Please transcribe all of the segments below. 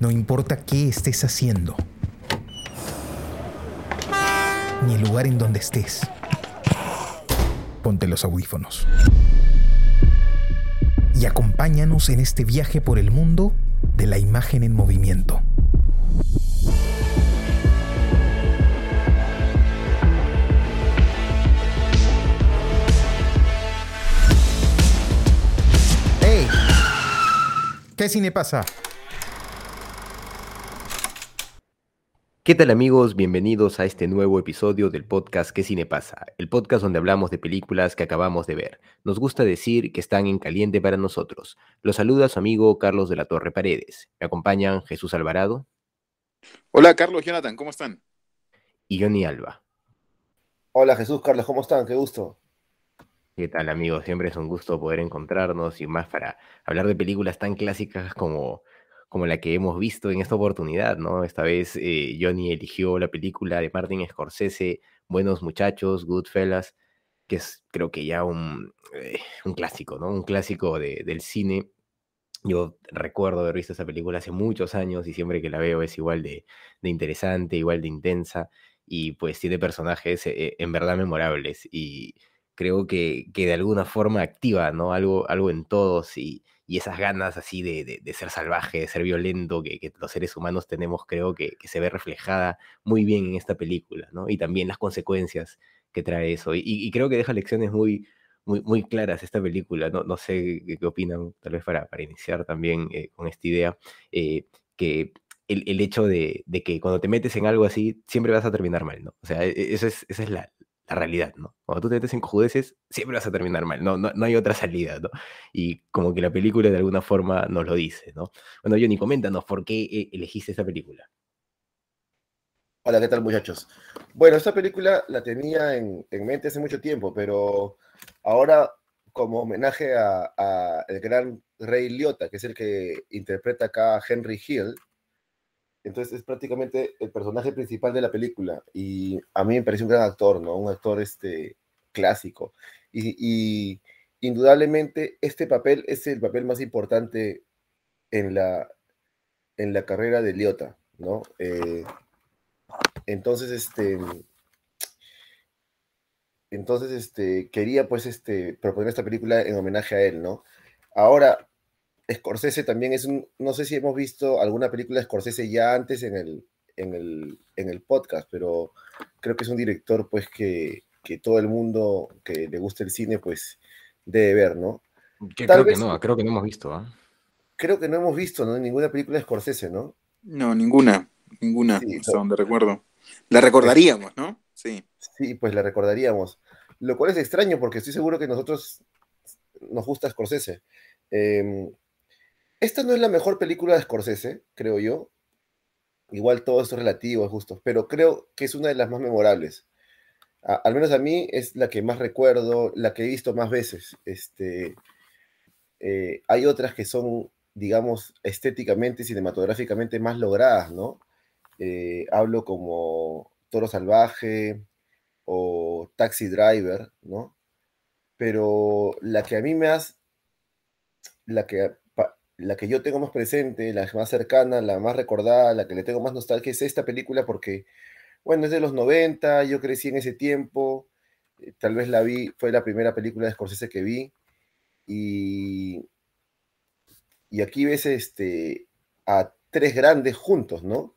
No importa qué estés haciendo, ni el lugar en donde estés. Ponte los audífonos. Y acompáñanos en este viaje por el mundo de la imagen en movimiento. ¿Qué cine pasa? ¿Qué tal amigos? Bienvenidos a este nuevo episodio del podcast ¿Qué cine pasa? El podcast donde hablamos de películas que acabamos de ver. Nos gusta decir que están en caliente para nosotros. Los saluda su amigo Carlos de la Torre Paredes. Me acompañan Jesús Alvarado. Hola Carlos, Jonathan, ¿cómo están? Y Johnny Alba. Hola Jesús, Carlos, ¿cómo están? Qué gusto. ¿Qué tal amigos? Siempre es un gusto poder encontrarnos y más para hablar de películas tan clásicas como como la que hemos visto en esta oportunidad, ¿no? Esta vez eh, Johnny eligió la película de Martin Scorsese, Buenos Muchachos, Goodfellas, que es creo que ya un, eh, un clásico, ¿no? Un clásico de, del cine. Yo recuerdo haber visto esa película hace muchos años y siempre que la veo es igual de, de interesante, igual de intensa y pues tiene personajes eh, en verdad memorables y creo que, que de alguna forma activa, ¿no? Algo, algo en todos y, y esas ganas así de, ser salvaje, de ser violento que, los seres humanos tenemos, creo que, se ve reflejada muy bien en esta película, ¿no? Y también las consecuencias que trae eso. Y, creo que deja lecciones muy, muy, muy claras esta película, no, no sé qué, opinan, tal vez para, para iniciar también eh, con esta idea, eh, que el, hecho de, que cuando te metes en algo así, siempre vas a terminar mal, ¿no? O sea, e, e, eso es, esa es la, la realidad, ¿no? Cuando tú te metes en cojudeces, siempre vas a terminar mal, no, no, hay otra salida, ¿no? Y como que la película de alguna forma nos lo dice, ¿no? Bueno, Johnny, coméntanos, ¿por qué eh, elegiste esta película? Hola, ¿qué tal muchachos? Bueno, esta película la tenía en, mente hace mucho tiempo, pero ahora como homenaje a, el gran Rey Liotta, que es el que interpreta acá a Henry Hill, entonces es prácticamente el personaje principal de la película y a mí me parece un gran actor, ¿no? Un actor este, clásico. Y, indudablemente este papel es el papel más importante en la, en la carrera de Liota, ¿no? Eh, entonces, este, entonces, este, quería pues este, proponer esta película en homenaje a él, ¿no? Ahora, Scorsese también es un, no sé si hemos visto alguna película de Scorsese ya antes en el, en el, en el podcast, pero creo que es un director pues que, que todo el mundo que le gusta el cine pues debe ver, ¿no? creo que no, creo que no hemos visto, ¿ah? Creo que no hemos visto, ¿no? Ninguna película de Scorsese, ¿no? No, ninguna, ninguna, hasta donde recuerdo. La recordaríamos, ¿no? Sí. Sí, pues la recordaríamos. Lo cual es extraño porque estoy seguro que nosotros nos gusta Scorsese. Eh, esta no es la mejor película de Scorsese, creo yo. Igual todo esto es relativo, es justo, pero creo que es una de las más memorables. al menos a mí es la que más recuerdo, la que he visto más veces. Este, eh, hay otras que son, digamos, estéticamente, cinematográficamente más logradas, ¿no? Eh, hablo como Toro Salvaje o Taxi Driver, ¿no? Pero la que a mí me has, la que la que yo tengo más presente, la más cercana, la más recordada, la que le tengo más nostalgia es esta película porque, bueno, es de los 90, yo crecí en ese tiempo, eh, tal vez la vi, fue la primera película de Scorsese que vi, y, y aquí ves este, a tres grandes juntos, ¿no?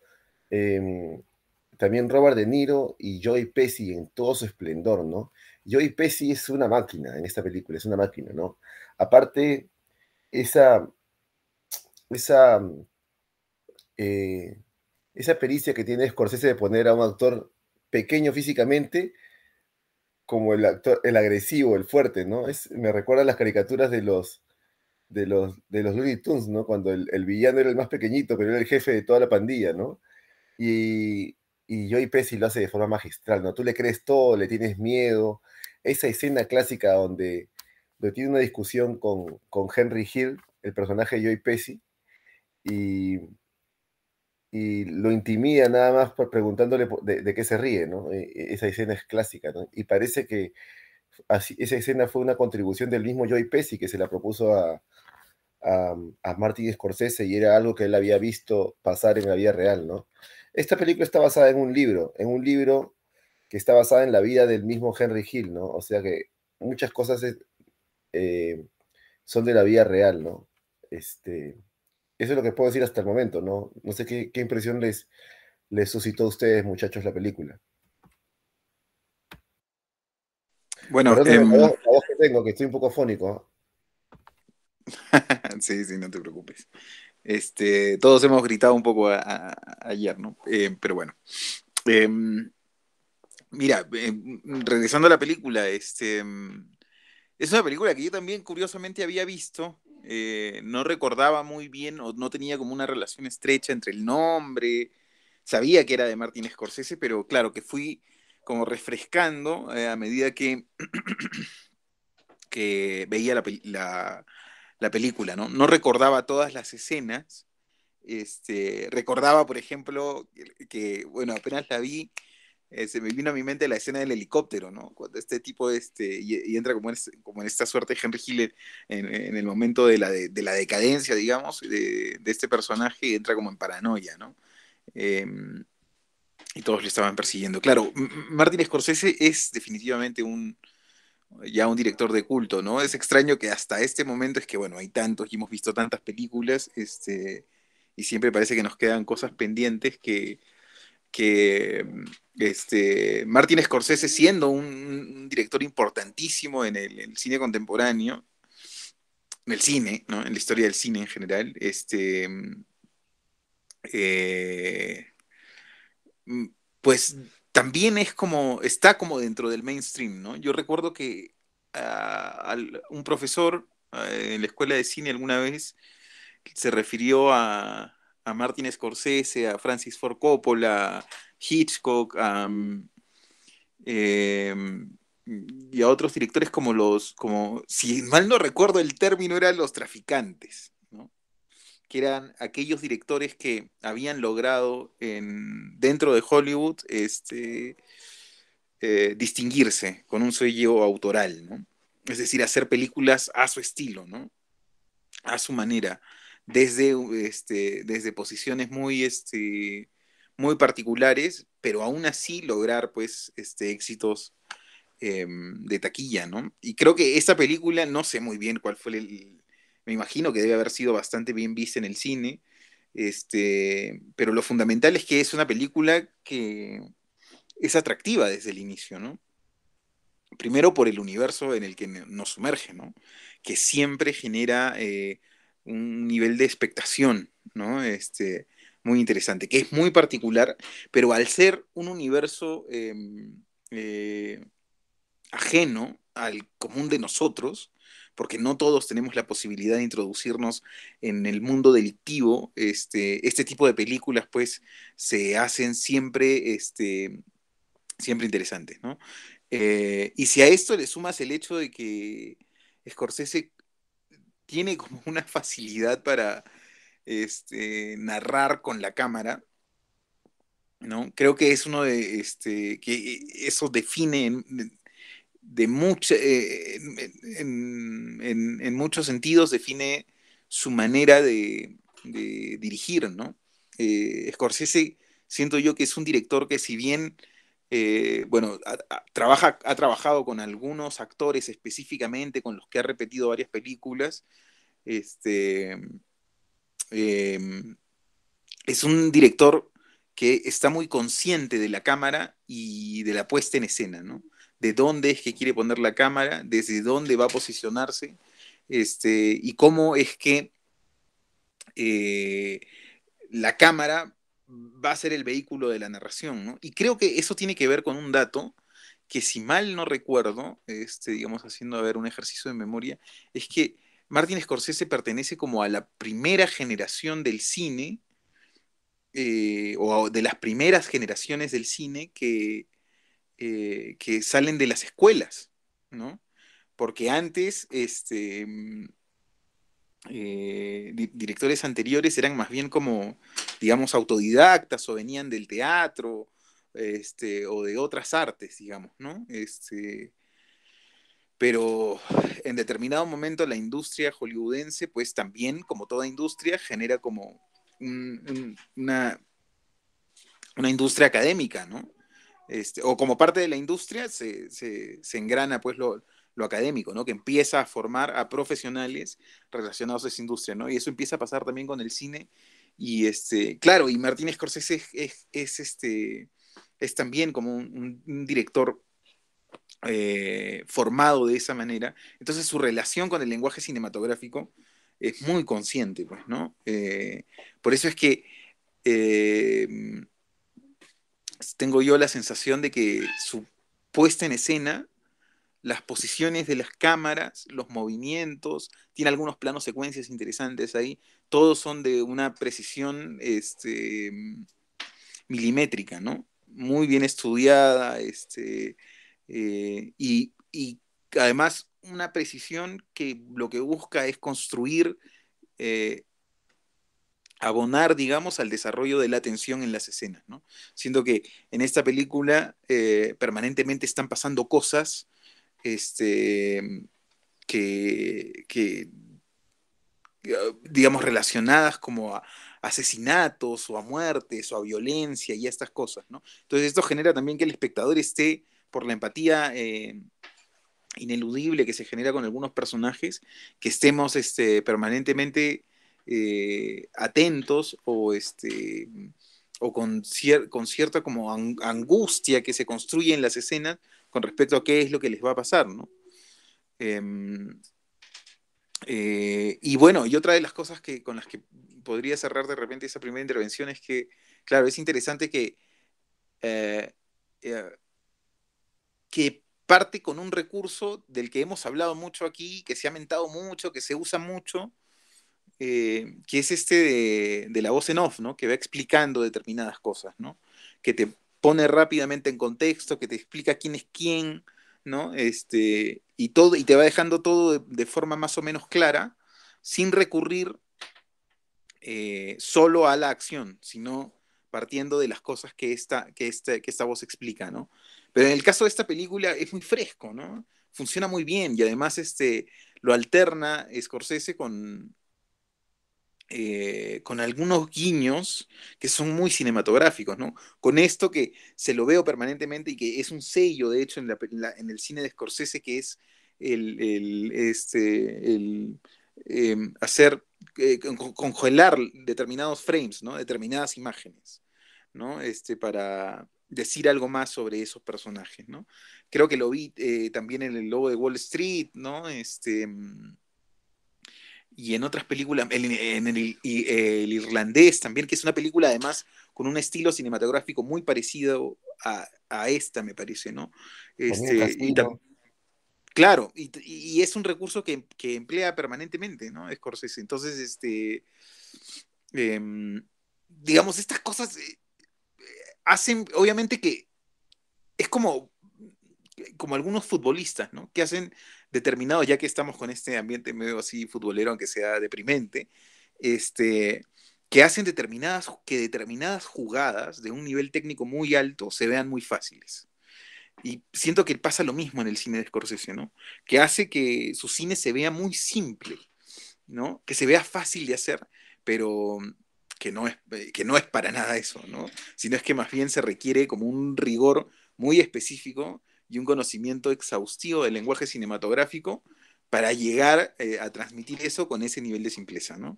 Em, también Robert De Niro y Joey Pesci en todo su esplendor, ¿no? Joey Pesci es una máquina en esta película, es una máquina, ¿no? Aparte, esa, esa, eh, esa pericia que tiene Scorsese de poner a un actor pequeño físicamente como el actor, el agresivo, el fuerte, ¿no? Es, me recuerda las caricaturas de los de los, de los Looney Tunes, ¿no? Cuando el, villano era el más pequeñito, pero era el jefe de toda la pandilla, ¿no? Y, y Joey Pesci lo hace de forma magistral, ¿no? Tú le crees todo, le tienes miedo. Esa escena clásica donde, donde tiene una discusión con, con Henry Hill, el personaje de Joey Pesci, y, y lo intimida nada más preguntándole de, qué se ríe, ¿no? E, e, esa escena es clásica. Y parece que así, esa escena fue una contribución del mismo Joy Pesci que se la propuso a, a, a Martin Scorsese y era algo que él había visto pasar en la vida real, ¿no? Esta película está basada en un libro, en un libro que está basada en la vida del mismo Henry Hill, ¿no? O sea que muchas cosas eh, son de la vida real, ¿no? Este, eso es lo que puedo decir hasta el momento, ¿no? No sé qué, impresión les, les suscitó a ustedes, muchachos, la película. Bueno, em, la, voz, que tengo, que estoy un poco fónico. sí, sí, no te preocupes. Este, todos hemos gritado un poco ayer, ¿no? Eh, pero bueno. Em, Mira, eh, regresando a la película, este, es una película que yo también curiosamente había visto. Eh, no recordaba muy bien o no tenía como una relación estrecha entre el nombre. Sabía que era de Martin Scorsese, pero claro que fui como refrescando eh, a medida que, que veía la, la, película, ¿no? No recordaba todas las escenas. Este, recordaba, por ejemplo, que, bueno, apenas la vi, eh, se me vino a mi mente la escena del helicóptero, ¿no? Cuando este tipo, este, y, entra como en, esta suerte de Henry Hill en, el momento de la, de, la decadencia, digamos, de, este personaje, y entra como en paranoia, ¿no? Em, y todos le estaban persiguiendo. Claro, Martin Scorsese es definitivamente un, ya un director de culto, ¿no? Es extraño que hasta este momento es que, bueno, hay tantos y hemos visto tantas películas, este, y siempre parece que nos quedan cosas pendientes que que este, Martin Scorsese, siendo un, director importantísimo en el, cine contemporáneo, en el cine, ¿no? en la historia del cine en general, este, eh, pues también es como, está como dentro del mainstream, ¿no? Yo recuerdo que un profesor ah, en la escuela de cine alguna vez se refirió a, a Martin Scorsese, a Francis Ford Coppola, Hitchcock, em, y a otros directores como los, como, si mal no recuerdo el término, eran los traficantes, que eran aquellos directores que habían logrado en, dentro de Hollywood este, eh, distinguirse con un sello autoral, ¿no? es decir, hacer películas a su estilo, ¿no? a su manera desde, este, desde posiciones muy, este, muy particulares, pero aún así lograr pues, este, éxitos em, de taquilla, ¿no? Y creo que esta película, no sé muy bien cuál fue el... Me imagino que debe haber sido bastante bien vista en el cine, este, pero lo fundamental es que es una película que es atractiva desde el inicio, ¿no? Primero por el universo en el que nos sumerge, ¿no? Que siempre genera eh, un nivel de expectación, ¿no? Este, muy interesante, que es muy particular, pero al ser un universo em, eh, ajeno al común de nosotros, porque no todos tenemos la posibilidad de introducirnos en el mundo delictivo, este, este tipo de películas pues se hacen siempre, este, siempre interesantes, ¿no? Eh, y si a esto le sumas el hecho de que Scorsese tiene como una facilidad para este, narrar con la cámara, ¿no? Creo que es uno de, este, que eso define de mucha, eh, en, muchos sentidos define su manera de, dirigir, ¿no? Eh, Scorsese, siento yo que es un director que si bien, eh, bueno, trabaja, ha trabajado con algunos actores específicamente, con los que ha repetido varias películas, este, em, es un director que está muy consciente de la cámara y de la puesta en escena, ¿no? De dónde es que quiere poner la cámara, desde dónde va a posicionarse, este, y cómo es que eh, la cámara va a ser el vehículo de la narración, ¿no? Y creo que eso tiene que ver con un dato que si mal no recuerdo, este, digamos, haciendo a ver un ejercicio de memoria, es que Martin Scorsese pertenece como a la primera generación del cine, eh, o de las primeras generaciones del cine que, eh, que salen de las escuelas, ¿no? Porque antes, este, eh, directores anteriores eran más bien como, digamos, autodidactas o venían del teatro, este, o de otras artes, digamos, ¿no? Este, pero en determinado momento la industria hollywoodense, pues también, como toda industria, genera como una, una industria académica, ¿no? Este, o como parte de la industria se, engrana pues lo, académico, ¿no? Que empieza a formar a profesionales relacionados a esa industria, ¿no? Y eso empieza a pasar también con el cine. Y este, claro, y Martín Scorsese es, es, este, es también como un, director eh, formado de esa manera. Entonces su relación con el lenguaje cinematográfico es muy consciente, pues, ¿no? Eh, por eso es que eh, tengo yo la sensación de que su puesta en escena, las posiciones de las cámaras, los movimientos, tiene algunos planos secuencias interesantes ahí, todos son de una precisión este, milimétrica, ¿no? Muy bien estudiada, este, eh, y, además una precisión que lo que busca es construir eh, abonar, digamos, al desarrollo de la atención en las escenas, ¿no? Siendo que en esta película eh, permanentemente están pasando cosas este, que, digamos, relacionadas como a asesinatos o a muertes o a violencia y a estas cosas. Entonces esto genera también que el espectador esté, por la empatía eh, ineludible que se genera con algunos personajes, que estemos este, permanentemente eh, atentos o, este, con, con cierta como angustia que se construye en las escenas con respecto a qué es lo que les va a pasar, ¿no? Em, eh, y bueno, y otra de las cosas que, con las que podría cerrar de repente esa primera intervención es que, claro, es interesante que, eh, que parte con un recurso del que hemos hablado mucho aquí, que se ha mentado mucho, que se usa mucho, eh, que es este de, la voz en off, ¿no? Que va explicando determinadas cosas, ¿no? Que te pone rápidamente en contexto, que te explica quién es quién, ¿no? Este, y, todo, y te va dejando todo de, forma más o menos clara, sin recurrir eh, solo a la acción, sino partiendo de las cosas que esta, que, esta, que esta voz explica, ¿no? Pero en el caso de esta película es muy fresco, ¿no? Funciona muy bien y además este, lo alterna Scorsese con, eh, con algunos guiños que son muy cinematográficos, ¿no? Con esto que se lo veo permanentemente y que es un sello, de hecho, en, en el cine de Scorsese, que es el, este, el em, hacer, eh, congelar determinados frames, ¿no? Determinadas imágenes, ¿no? Este, para decir algo más sobre esos personajes, ¿no? Creo que lo vi eh, también en el Lobo de Wall Street, ¿no? Este, mm, y en otras películas, en, el, irlandés también, que es una película además con un estilo cinematográfico muy parecido a, esta, me parece, ¿no? Este, claro, y, es un recurso que, emplea permanentemente, ¿no? Scorsese. Entonces, este, em, digamos, estas cosas eh, hacen, obviamente que es como, como algunos futbolistas, ¿no? Que hacen determinados, ya que estamos con este ambiente medio así futbolero, aunque sea deprimente, este, que hacen determinadas, que determinadas jugadas de un nivel técnico muy alto se vean muy fáciles. Y siento que pasa lo mismo en el cine de Scorsese, ¿no? Que hace que su cine se vea muy simple, ¿no? Que se vea fácil de hacer, pero que no es, que no es para nada eso, ¿no? Sino es que más bien se requiere como un rigor muy específico y un conocimiento exhaustivo del lenguaje cinematográfico para llegar eh, a transmitir eso con ese nivel de simpleza, ¿no?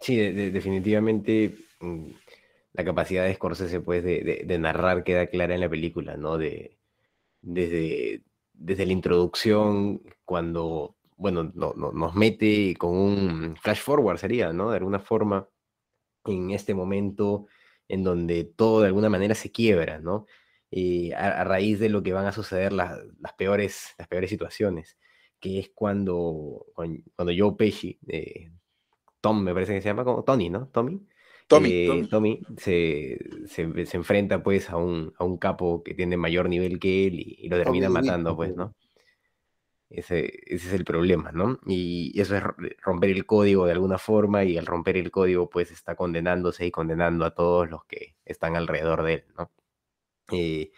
Sí, definitivamente mm, la capacidad de Scorsese pues, de, narrar queda clara en la película, ¿no? De, desde, desde la introducción, cuando, bueno, no, nos mete con un flash forward, sería, ¿no? De alguna forma, en este momento en donde todo de alguna manera se quiebra, ¿no? Y a, raíz de lo que van a suceder las, peores, las peores situaciones, que es cuando, cuando Joe Pesci, eh, Tom me parece que se llama, como Tony, ¿no? Tommy. Tommy, eh, Tommy. se, se, enfrenta pues a un, a un capo que tiene mayor nivel que él y, lo termina matando, pues, ¿no? Ese, es el problema, ¿no? Y eso es romper el código de alguna forma y al romper el código pues está condenándose y condenando a todos los que están alrededor de él, ¿no? Eh,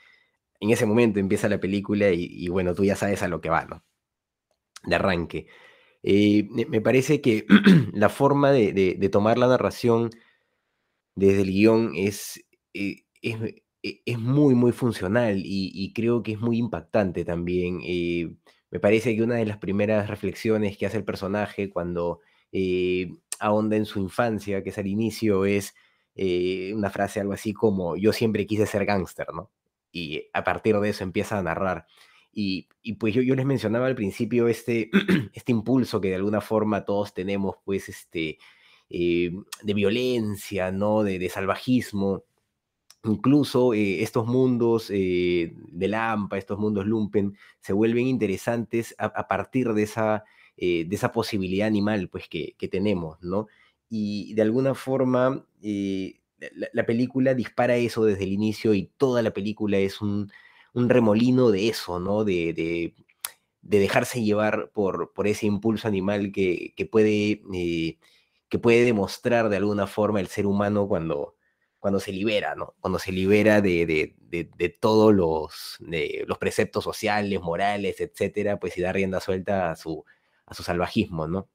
en ese momento empieza la película y, bueno, tú ya sabes a lo que va, ¿no? De arranque. Eh, me parece que la forma de, tomar la narración desde el guion es, eh, es, muy, muy funcional y, creo que es muy impactante también. Me parece que una de las primeras reflexiones que hace el personaje cuando ahonda en su infancia, que es al inicio, es una frase algo así como, yo siempre quise ser gángster, ¿no? y a partir de eso empieza a narrar. Y, pues yo, yo, les mencionaba al principio este, este impulso que de alguna forma todos tenemos, pues, este, eh, de violencia, ¿no? De, salvajismo. Incluso eh, estos mundos eh, de Lampa, estos mundos Lumpen, se vuelven interesantes a, partir de esa, de esa posibilidad animal, pues, que, que, tenemos, ¿no? Y de alguna forma la, película dispara eso desde el inicio y toda la película es un, remolino de eso, ¿no? De, dejarse llevar por, por, ese impulso animal que, puede, eh, que puede demostrar de alguna forma el ser humano cuando, cuando se libera, ¿no? Cuando se libera de, todos los, los preceptos sociales, morales, etcétera, pues y da rienda suelta a su, a su salvajismo, ¿no?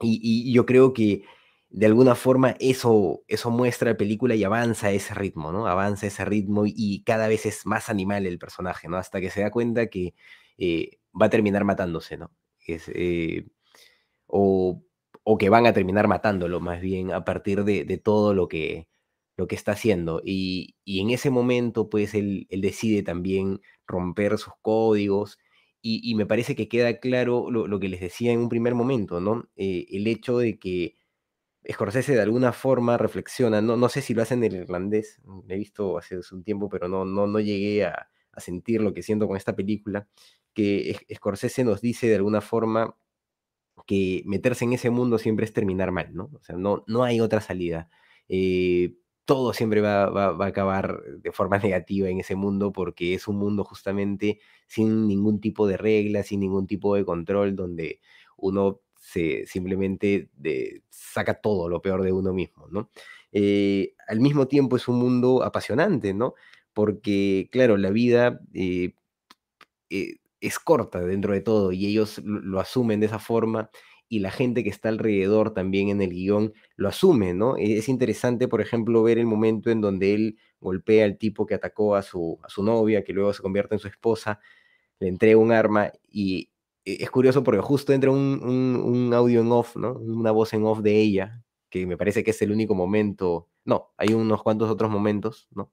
y yo creo que de alguna forma eso, eso muestra la película y avanza ese ritmo, ¿no? Avanza ese ritmo y, cada vez es más animal el personaje, ¿no? Hasta que se da cuenta que eh, va a terminar matándose, ¿no? Eh, o, que van a terminar matándolo más bien a partir de, todo lo que, lo que está haciendo. Y, en ese momento, pues, él, decide también romper sus códigos. Y, me parece que queda claro lo, que les decía en un primer momento, ¿no? Eh, el hecho de que Scorsese de alguna forma reflexiona, no, no sé si lo hacen en irlandés, lo he visto hace un tiempo, pero no, no, no llegué a, sentir lo que siento con esta película, que Scorsese nos dice de alguna forma que meterse en ese mundo siempre es terminar mal, ¿no? O sea, no, no hay otra salida. Eh, todo siempre va, a acabar de forma negativa en ese mundo porque es un mundo justamente sin ningún tipo de reglas, sin ningún tipo de control, donde uno se simplemente de, saca todo lo peor de uno mismo, ¿no? Eh, al mismo tiempo es un mundo apasionante, ¿no? Porque, claro, la vida eh, eh, es corta dentro de todo y ellos lo, asumen de esa forma y la gente que está alrededor también en el guion lo asume, ¿no? E, es interesante, por ejemplo, ver el momento en donde él golpea al tipo que atacó a su, a su novia, que luego se convierte en su esposa, le entrega un arma y e, es curioso porque justo entra un, audio en off, ¿no? Una voz en off de ella, que me parece que es el único momento, no, hay unos cuantos otros momentos, ¿no?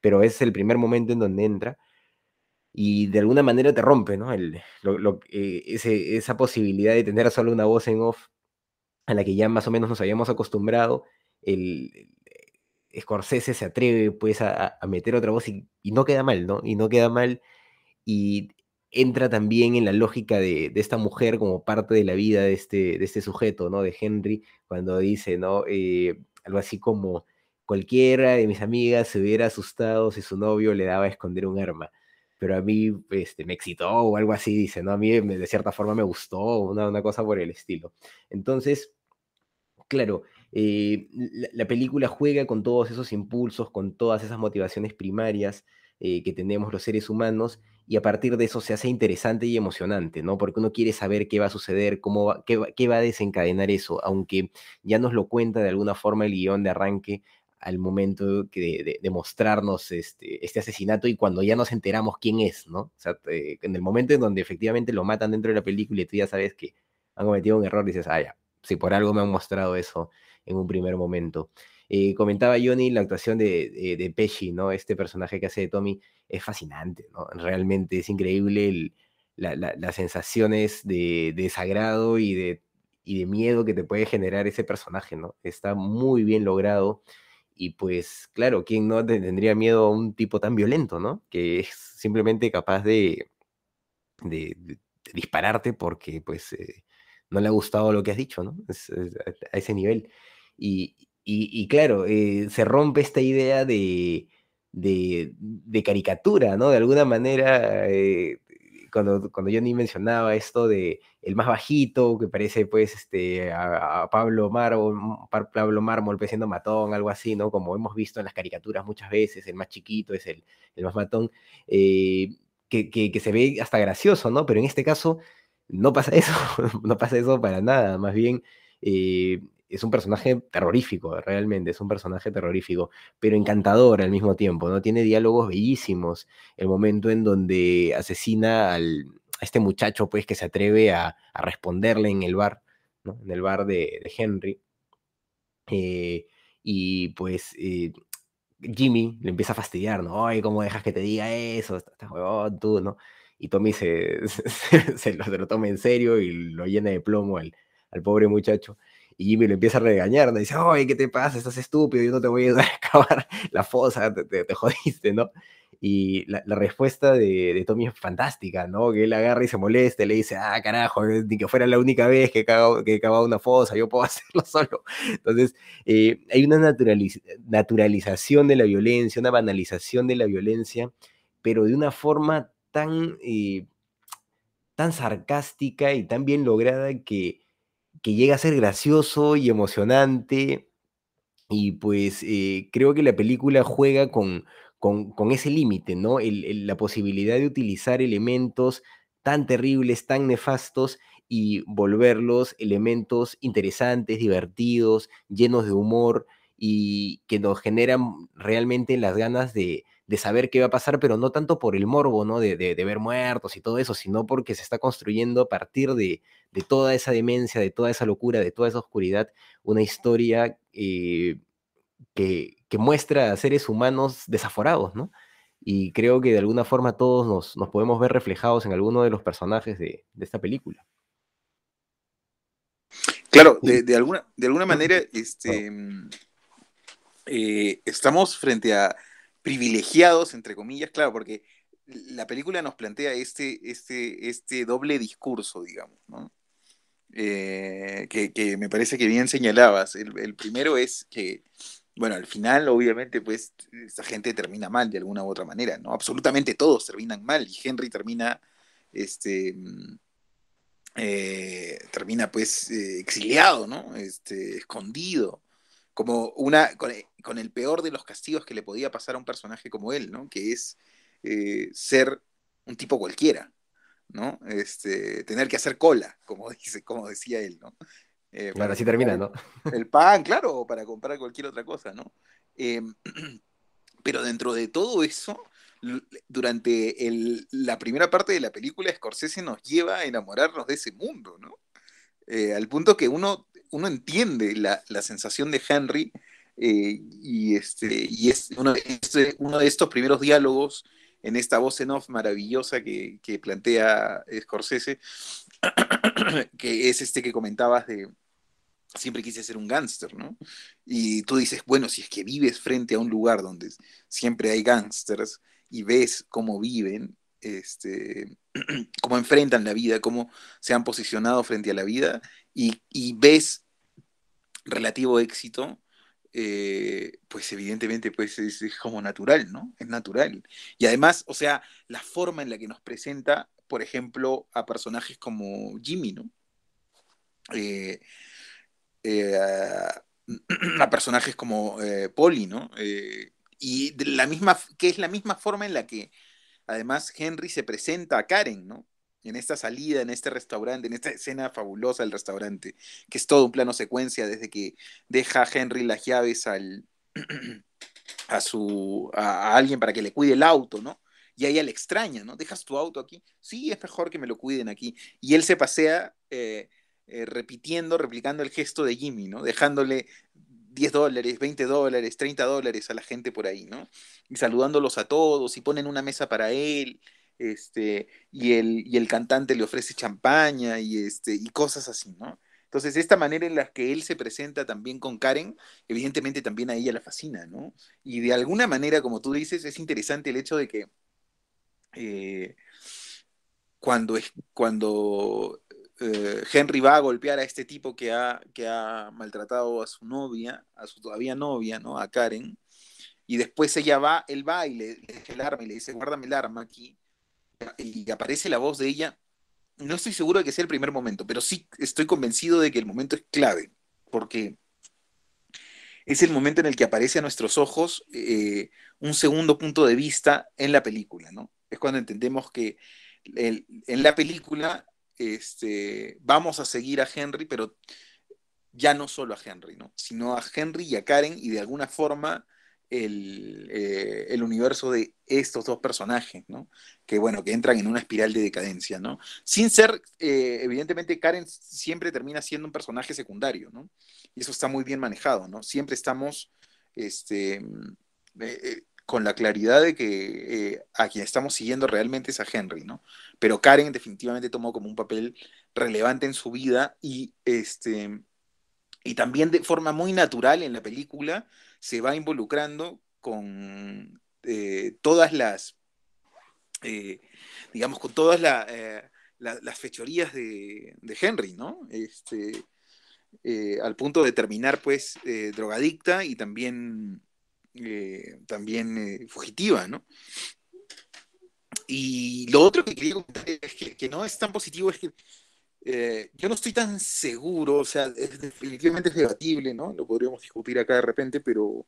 Pero es el primer momento en donde entra y de alguna manera te rompe, ¿no? El, eh, esa posibilidad de tener solo una voz en off a la que ya más o menos nos habíamos acostumbrado, el, Scorsese se atreve pues a, meter otra voz y, y, no queda mal, ¿no? Y no queda mal y entra también en la lógica de, esta mujer como parte de la vida de este, de este sujeto, ¿no? De Henry, cuando dice, ¿no? Eh, algo así como, cualquiera de mis amigas se hubiera asustado si su novio le daba a esconder un arma, pero a mí este, me excitó o algo así, dice, ¿no? A mí de cierta forma me gustó, una, una cosa por el estilo. Entonces, claro, eh, la, película juega con todos esos impulsos, con todas esas motivaciones primarias eh, que tenemos los seres humanos y a partir de eso se hace interesante y emocionante, ¿no? Porque uno quiere saber qué va a suceder, cómo va, qué, va, a desencadenar eso, aunque ya nos lo cuenta de alguna forma el guion de arranque al momento de, mostrarnos este, este, asesinato y cuando ya nos enteramos quién es, ¿no? O sea, eh, en el momento en donde efectivamente lo matan dentro de la película y tú ya sabes que han cometido un error, dices, ah, ya, si por algo me han mostrado eso en un primer momento. Eh, comentaba Johnny la actuación de, Pesci, ¿no? Este personaje que hace de Tommy es fascinante, ¿no? Realmente es increíble las sensaciones de, desagrado de, y de miedo que te puede generar ese personaje, ¿no? Está muy bien logrado. Y pues, claro, ¿quién no tendría miedo a un tipo tan violento, ¿no? Que es simplemente capaz de, de, dispararte porque, pues, eh, no le ha gustado lo que has dicho, ¿no? a ese nivel. Y, y, claro, eh, se rompe esta idea de, de, caricatura, ¿no? De alguna manera, eh, cuando, cuando Johnny mencionaba esto de el más bajito, que parece pues este, a, Pablo Mármol, Pablo Mármol pues, siendo matón, algo así, ¿no? Como hemos visto en las caricaturas muchas veces, el más chiquito es el, el más matón, eh, que, que, se ve hasta gracioso, ¿no? Pero en este caso no pasa eso, no pasa eso para nada, más bien eh, es un personaje terrorífico, realmente, es un personaje terrorífico, pero encantador al mismo tiempo, ¿no? Tiene diálogos bellísimos. El momento en donde asesina al, a este muchacho, pues, que se atreve a, responderle en el bar, ¿no? En el bar de, Henry. Eh, y pues eh, Jimmy le empieza a fastidiar, ¿no? Ay, ¿cómo dejas que te diga eso? Estás huevón, tú, ¿no? Y Tommy se, se, lo, toma en serio y lo llena de plomo al, al pobre muchacho. Y Jimmy lo empieza a regañar, ¿no? Dice, oye, ¿qué te pasa? Estás estúpido, yo no te voy a ayudar a acabar la fosa, te, jodiste, ¿no? Y la, respuesta de, de, Tommy es fantástica, ¿no? Que él agarra y se molesta, le dice, ah, carajo, ni que fuera la única vez que he cavado, que una fosa, yo puedo hacerlo solo. Entonces, eh, hay una naturalización de la violencia, una banalización de la violencia, pero de una forma tan, eh, tan sarcástica y tan bien lograda que que llega a ser gracioso y emocionante. Y pues eh, creo que la película juega con, con, ese límite, ¿no? la posibilidad de utilizar elementos tan terribles, tan nefastos y volverlos elementos interesantes, divertidos, llenos de humor y que nos generan realmente las ganas de, de saber qué va a pasar, pero no tanto por el morbo, ¿no? De, de, ver muertos y todo eso, sino porque se está construyendo a partir de, de, toda esa demencia, de toda esa locura, de toda esa oscuridad, una historia eh, que, que, muestra a seres humanos desaforados, ¿no? Y creo que de alguna forma todos nos, nos podemos ver reflejados en alguno de los personajes de, esta película. Claro, de, alguna, de alguna manera, este, mm, eh, estamos frente a privilegiados, entre comillas, claro, porque la película nos plantea este, este, este doble discurso, digamos, ¿no? Eh, que, me parece que bien señalabas. El, primero es que, bueno, al final, obviamente, pues, esta gente termina mal de alguna u otra manera, ¿no? Absolutamente todos terminan mal y Henry termina, este, eh, termina, pues, eh, exiliado, ¿no? Este, escondido como una, con, el peor de los castigos que le podía pasar a un personaje como él, ¿no? Que es eh, ser un tipo cualquiera, ¿no? Este, tener que hacer cola, como, dice, como decía él, ¿no? Eh, claro, así termina, ¿no? El pan, claro, para comprar cualquier otra cosa, ¿no? Em, pero dentro de todo eso, durante el, la primera parte de la película, Scorsese nos lleva a enamorarnos de ese mundo, ¿no? Eh, al punto que uno uno entiende la, sensación de Henry eh, y, este, y es uno de, este, uno de, estos primeros diálogos en esta voz en off maravillosa que, plantea Scorsese, que es este que comentabas de siempre quise ser un gángster, ¿no? Y tú dices, bueno, si es que vives frente a un lugar donde siempre hay gángsters y ves cómo viven, este, cómo enfrentan la vida, cómo se han posicionado frente a la vida, y ves relativo éxito, eh, pues evidentemente pues es, como natural, ¿no? Es natural. Y además, o sea, la forma en la que nos presenta, por ejemplo, a personajes como Jimmy, ¿no? Eh, eh, a personajes como Polly, ¿no? y la misma, que es la misma forma en la que además Henry se presenta a Karen, ¿no? En esta salida, en este restaurante, en esta escena fabulosa del restaurante, que es todo un plano secuencia desde que deja a Henry las llaves al, a, su, a, alguien para que le cuide el auto, ¿no? Y a ella le extraña, ¿no? ¿Dejas tu auto aquí? Sí, es mejor que me lo cuiden aquí. Y él se pasea eh, eh, repitiendo, replicando el gesto de Jimmy, ¿no? Dejándole 10 dólares, 20 dólares, 30 dólares a la gente por ahí, ¿no? Y saludándolos a todos y ponen una mesa para él este, y el, y el cantante le ofrece champaña y, este, y cosas así, ¿no? Entonces, esta manera en la que él se presenta también con Karen, evidentemente también a ella la fascina, ¿no? Y de alguna manera, como tú dices, es interesante el hecho de que eh, cuando, cuando eh, Henry va a golpear a este tipo que ha, que ha maltratado a su novia, a su todavía novia, ¿no? A Karen, y después ella va, él va y le, el arma y le dice, guárdame el arma aquí, y aparece la voz de ella, no estoy seguro de que sea el primer momento, pero sí estoy convencido de que el momento es clave, porque es el momento en el que aparece a nuestros ojos eh, un segundo punto de vista en la película, ¿no? Es cuando entendemos que en la película este, vamos a seguir a Henry, pero ya no solo a Henry, ¿no? Sino a Henry y a Karen y de alguna forma el, eh, el, universo de estos dos personajes, ¿no? Que bueno, que entran en una espiral de decadencia, ¿no? Sin ser, eh, evidentemente, Karen siempre termina siendo un personaje secundario, ¿no? Y eso está muy bien manejado, ¿no? Siempre estamos este, eh, con la claridad de que a quien estamos siguiendo realmente es a Henry, ¿no? Pero Karen definitivamente tomó como un papel relevante en su vida y este y también de forma muy natural en la película se va involucrando con eh, todas las, eh, digamos, con todas eh, las fechorías de, Henry, ¿no? Este, al punto de terminar, pues, drogadicta y también, también fugitiva, ¿no? Y lo otro que quería comentar es que, que no es tan positivo es que eh, yo no estoy tan seguro, o sea, definitivamente es debatible, ¿no? Lo podríamos discutir acá de repente, pero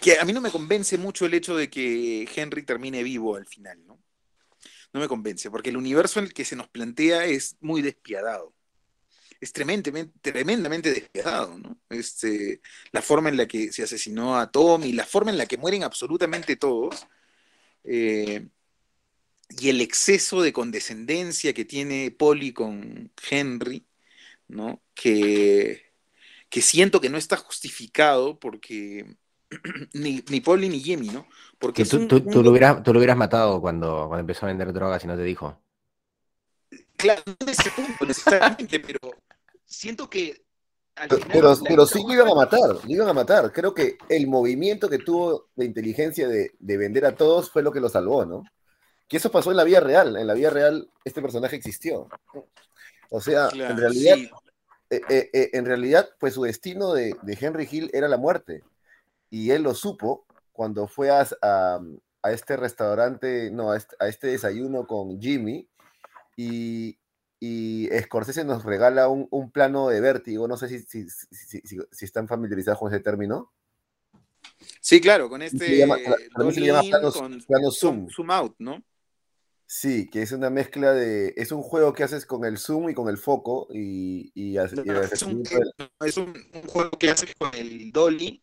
que a mí no me convence mucho el hecho de que Henry termine vivo al final, ¿no? No me convence, porque el universo en el que se nos plantea es muy despiadado. Es tremendamente, tremendamente despiadado, ¿no? Este, la forma en la que se asesinó a Tom y la forma en la que mueren absolutamente todos. Eh, y el exceso de condescendencia que tiene Polly con Henry, ¿no? Que, que siento que no está justificado porque ni, ni Polly ni Jimmy, ¿no? Porque tú, tú, lo hubieras, tú, lo hubieras, matado cuando, cuando empezó a vender drogas y no te dijo. Claro, no en ese punto necesariamente, pero siento que pero, pero, sí lo iban a matar, lo iban a matar. Creo que el movimiento que tuvo de inteligencia de, de, vender a todos fue lo que lo salvó, ¿no? Que eso pasó en la vida real. En la vida real, este personaje existió. O sea, en realidad, eh, eh, eh, en realidad, pues su destino de, Henry Hill era la muerte. Y él lo supo cuando fue a, a, este restaurante, no, este, a este, desayuno con Jimmy. Y, y Scorsese nos regala un, plano de vértigo. No sé si, si, si, están familiarizados con ese término. Sí, claro, con este. Se llama, se llama plano, zoom. zoom out, ¿no? Sí, que es una mezcla de. Es un juego que haces con el zoom y con el foco. Y, y, es, un, juego que haces con el dolly.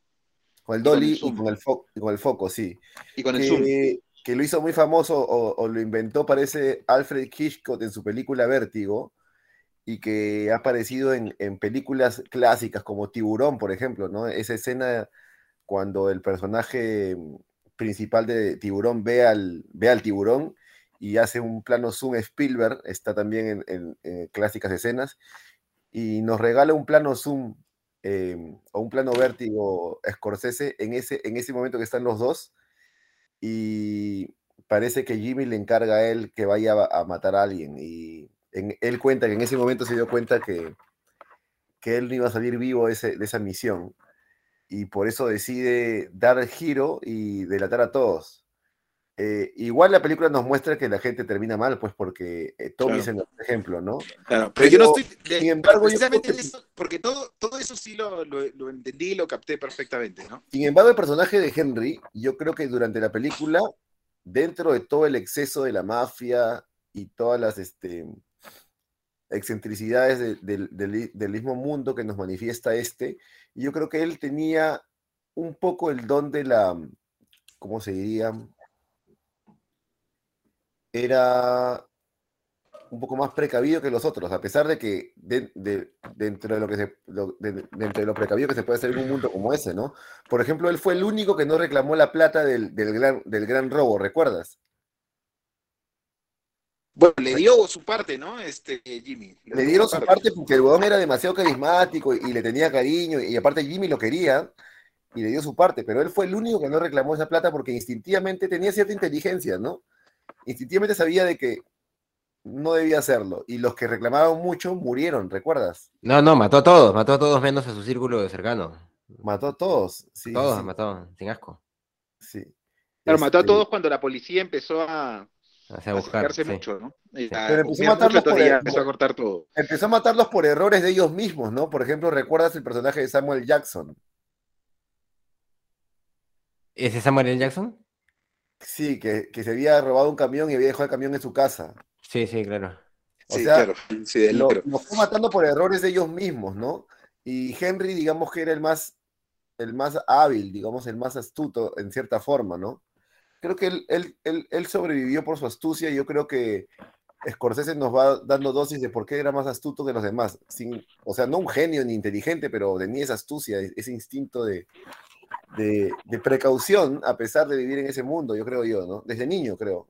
Con el dolly y con el, con el, foco, sí. Y con el zoom. Que lo hizo muy famoso o, lo inventó, parece Alfred Hitchcock en su película Vértigo. Y que ha aparecido en, en películas clásicas como Tiburón, por ejemplo, ¿no? Esa escena cuando el personaje principal de Tiburón ve al, ve al tiburón y hace un plano zoom Spielberg, está también en, clásicas escenas, y nos regala un plano zoom em, o un plano vértigo Scorsese en ese, en ese momento que están los dos, y parece que Jimmy le encarga a él que vaya a, matar a alguien, y él cuenta que en ese momento se dio cuenta que, que él no iba a salir vivo de, de esa misión, y por eso decide dar giro y delatar a todos eh, igual la película nos muestra que la gente termina mal, pues porque eh, Tommy es el ejemplo, ¿no? Claro, pero, yo no estoy. sin embargo, porque todo, todo eso sí lo, lo, entendí y lo capté perfectamente, ¿no? Sin embargo, el personaje de Henry, yo creo que durante la película, dentro de todo el exceso de la mafia y todas las este, excentricidades del, del mismo mundo que nos manifiesta este, yo creo que él tenía un poco el don de la, ¿cómo se diría? Era un poco más precavido que los otros, a pesar de que dentro de lo que se, dentro de lo precavido que se puede hacer en un mundo como ese, ¿no? Por ejemplo, él fue el único que no reclamó la plata del, gran, del gran robo, ¿recuerdas? Bueno, le dio su parte, ¿no? Este Jimmy. Le, dieron su parte. porque el huevón era demasiado carismático y, le tenía cariño, y aparte Jimmy lo quería y le dio su parte, pero él fue el único que no reclamó esa plata porque instintivamente tenía cierta inteligencia, ¿no? Instintivamente sabía de que no debía hacerlo. Y los que reclamaban mucho murieron, ¿recuerdas? No, no, mató a todos, mató a todos menos a su círculo de cercano. Mató a todos, sí. Todos mató, sin asco. Sí. Claro, mató a Este, todos cuando la policía empezó a, a a buscar. acercarse sí. mucho, ¿no? Sí. a Pero empezó a matarlos mucho, por el- empezó a cortar todo. Empezó a matarlos por errores de ellos mismos, ¿no? Por ejemplo, ¿recuerdas el personaje de Samuel Jackson? ¿Ese Samuel L. Jackson? Sí, que, que se había robado un camión y había dejado el camión en su casa. Sí, sí, claro. O sí, sea, claro. Sí, del Lo, lo fue matando por errores de ellos mismos, ¿no? Y Henry, digamos que era el más, el más hábil, digamos, el más astuto en cierta forma, ¿no? Creo que él, él, él, él sobrevivió por su astucia y yo creo que Scorsese nos va dando dosis de por qué era más astuto que los demás. Sin, o sea, no un genio ni inteligente, pero tenía esa astucia, ese instinto de, de, de precaución a pesar de vivir en ese mundo, yo creo yo, ¿no? Desde niño, creo.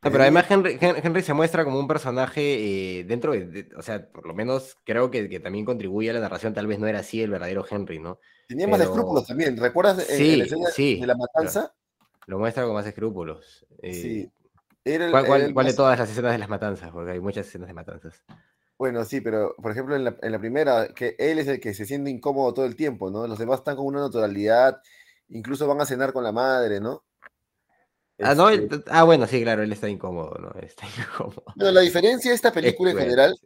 No, pero además Henry, Hen- Henry se muestra como un personaje eh, dentro de, de- o sea, por lo menos creo que, que también contribuye a la narración, tal vez no era así el verdadero Henry, ¿no? Tenía más Pero- escrúpulos también. ¿Recuerdas en Sí, la escena sí, de la matanza? Lo muestra con más escrúpulos. Eh, Sí. Era el- ¿cuál, cuál- el cuál de todas las escenas de las matanzas? Porque hay muchas escenas de matanzas. Bueno, sí, pero por ejemplo en la, en la primera, que él es el que se siente incómodo todo el tiempo, ¿no? Los demás están con una naturalidad, incluso van a cenar con la madre, ¿no? Ah, no, Este, él- ah, bueno, sí, claro, él está incómodo, ¿no? Está incómodo. la diferencia de esta película en general,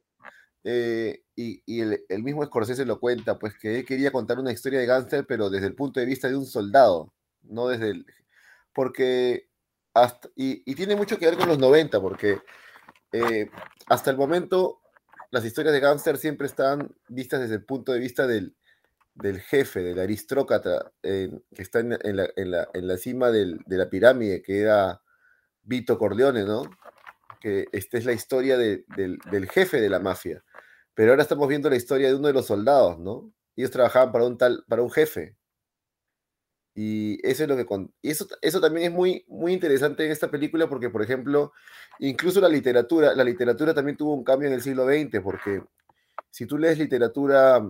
eh, y, y el, el mismo Scorsese lo cuenta, pues que él quería contar una historia de gángster, pero desde el punto de vista de un soldado, no desde el... Porque hasta, y, y tiene mucho que ver con los 90, porque eh, hasta el momento las historias de gángster siempre están vistas desde el punto de vista del, del jefe, del aristócrata, eh, que está en, la, en la- en la cima de la pirámide, que era Vito Corleone, ¿no? Que esta es la historia de- del, del jefe de la mafia. Pero ahora estamos viendo la historia de uno de los soldados, ¿no? Ellos trabajaban para un tal, para un jefe. Y eso es lo que con- eso, eso también es muy, muy interesante en esta película porque, por ejemplo, incluso la literatura, la literatura también tuvo un cambio en el siglo XX, porque si tú lees literatura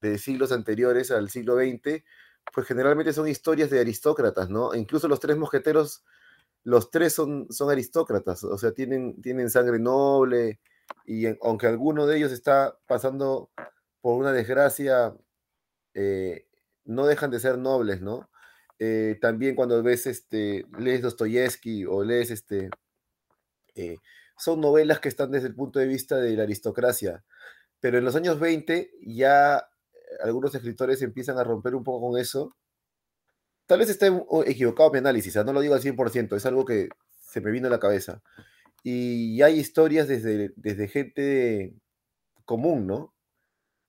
de siglos anteriores al siglo XX, pues generalmente son historias de aristócratas, ¿no? E incluso los tres mosqueteros, los tres son, son aristócratas, o sea, tienen, tienen sangre noble, y aunque alguno de ellos está pasando por una desgracia, eh, no dejan de ser nobles, ¿no? Eh, también cuando ves, este, lees Dostoyevsky o lees, este, eh, son novelas que están desde el punto de vista de la aristocracia, pero en los años 20 ya algunos escritores empiezan a romper un poco con eso. Tal vez esté equivocado mi análisis, ¿ah? no lo digo al 100%, es algo que se me vino a la cabeza. Y hay historias desde, desde gente común, ¿no?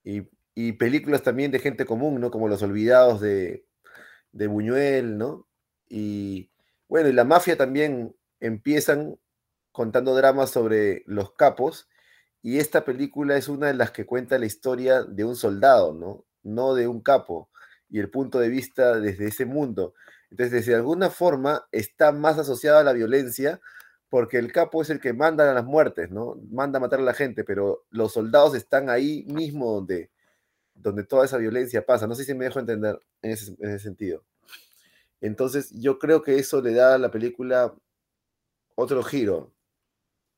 Y, y películas también de gente común, ¿no? Como Los Olvidados de, de Buñuel, ¿no? Y bueno, y la mafia también empiezan contando dramas sobre los capos, y esta película es una de las que cuenta la historia de un soldado, ¿no? No de un capo, y el punto de vista desde ese mundo. Entonces, de alguna forma, está más asociada a la violencia, porque el capo es el que manda a las muertes, ¿no? Manda a matar a la gente, pero los soldados están ahí mismo donde, donde toda esa violencia pasa. No sé si me dejo entender en ese, en ese sentido. Entonces, yo creo que eso le da a la película otro giro,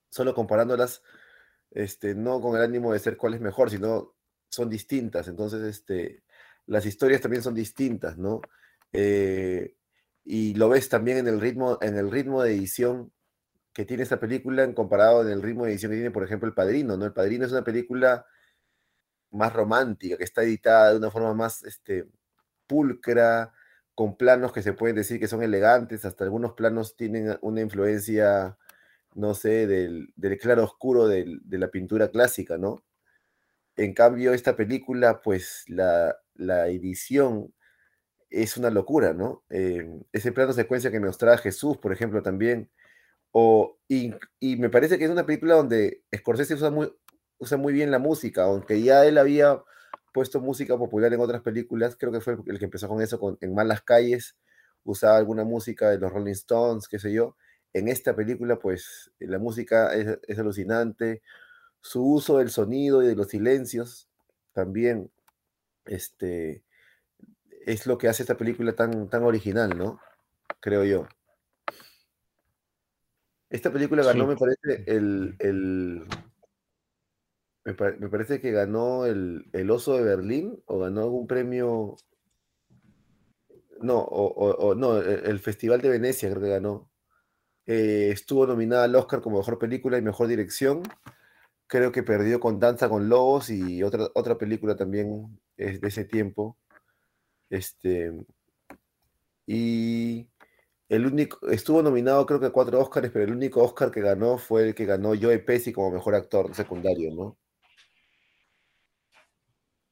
solo comparándolas, este, no con el ánimo de ser cuál es mejor, sino son distintas. Entonces, este, las historias también son distintas, ¿no? Eh, y lo ves también en el ritmo, en el ritmo de edición que tiene esta película en comparado en el ritmo de edición que tiene, por ejemplo, El Padrino, ¿no? El Padrino es una película más romántica, que está editada de una forma más este, pulcra, con planos que se pueden decir que son elegantes, hasta algunos planos tienen una influencia, no sé, del, del claro oscuro del- de la pintura clásica, ¿no? En cambio, esta película, pues la, la edición es una locura, ¿no? Eh, ese plano secuencia que me mostraba Jesús, por ejemplo, también. O, y, y me parece que es una película donde Scorsese usa muy, usa muy bien la música, aunque ya él había puesto música popular en otras películas, creo que fue el que empezó con eso, con, en Malas Calles, usaba alguna música de los Rolling Stones, qué sé yo. En esta película, pues la música es, es alucinante, su uso del sonido y de los silencios también este, es lo que hace esta película tan, tan original, ¿no? Creo yo. Esta película ganó, Sí. me parece, el, el- me, pa- me parece que ganó el, el Oso de Berlín o ganó algún premio, no, o, no, el, el Festival de Venecia creo que ganó. Eh, estuvo nominada al Oscar como mejor película y mejor dirección. Creo que perdió con Danza con Lobos y otra, otra película también es de ese tiempo. Este, y el único, estuvo nominado creo que a cuatro Oscars, pero el único Oscar que ganó fue el que ganó Joe Pesci como mejor actor secundario, ¿no?